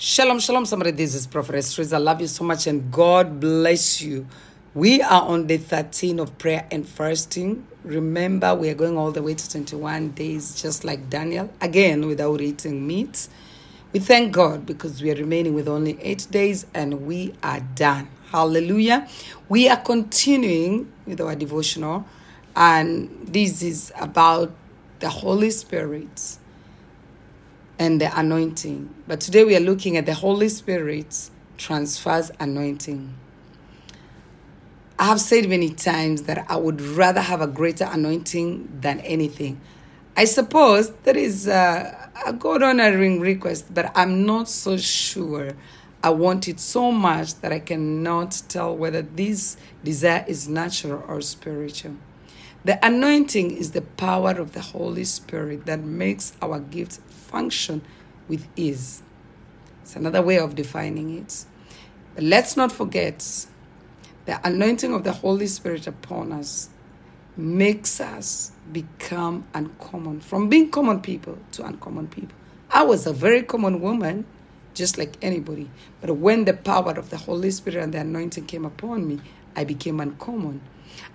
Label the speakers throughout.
Speaker 1: Shalom, shalom, somebody. This is Prophetess Trizah. I love you so much and God bless you. We are on day 13 of prayer and fasting. Remember, we are going all the way to 21 days, just like Daniel, again without eating meat. We thank God because we are remaining with only eight days and we are done. Hallelujah. We are continuing with our devotional, and this is about the Holy Spirit and the anointing. But today we are looking at the Holy Spirit transfers anointing. I have said many times that I would rather have a greater anointing than anything. I suppose that is a, a God honoring request, but I'm not so sure. I want it so much that I cannot tell whether this desire is natural or spiritual. The anointing is the power of the Holy Spirit that makes our gifts function with ease. It's another way of defining it. But let's not forget the anointing of the Holy Spirit upon us makes us become uncommon, from being common people to uncommon people. I was a very common woman, just like anybody. But when the power of the Holy Spirit and the anointing came upon me, I became uncommon.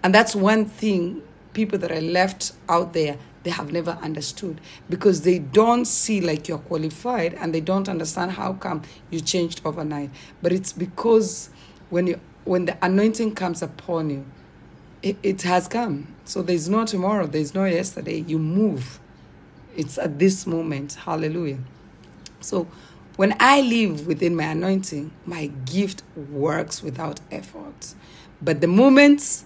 Speaker 1: And that's one thing people that are left out there they have never understood. Because they don't see like you're qualified and they don't understand how come you changed overnight. But it's because when you when the anointing comes upon you it, it has come. So there's no tomorrow there's no yesterday. You move. It's at this moment. Hallelujah. So when i live within my anointing my gift works without effort. But the moments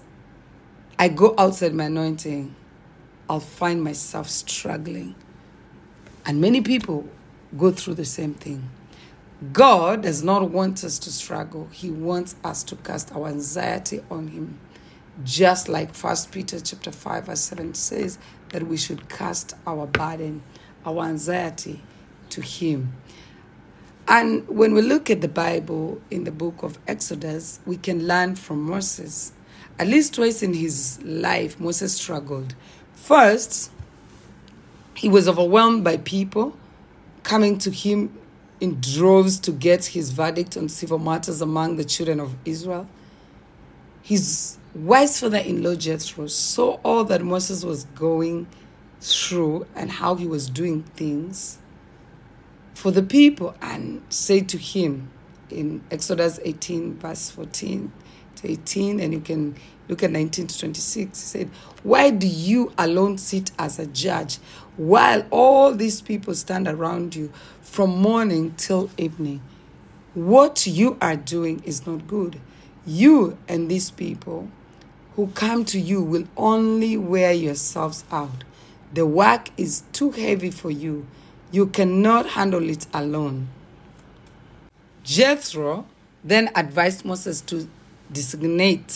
Speaker 1: I go outside my anointing, I'll find myself struggling. And many people go through the same thing. God does not want us to struggle. He wants us to cast our anxiety on him. Just like First Peter chapter 5 verse 7 says that we should cast our burden, our anxiety to him. And when we look at the Bible in the book of Exodus, we can learn from Moses at least twice in his life, Moses struggled. First, he was overwhelmed by people coming to him in droves to get his verdict on civil matters among the children of Israel. His wise father in law Jethro saw all that Moses was going through and how he was doing things for the people and said to him in Exodus 18, verse 14 to 18, and you can look at 19 to 26. He said, Why do you alone sit as a judge while all these people stand around you from morning till evening? What you are doing is not good. You and these people who come to you will only wear yourselves out. The work is too heavy for you. You cannot handle it alone. Jethro then advised Moses to designate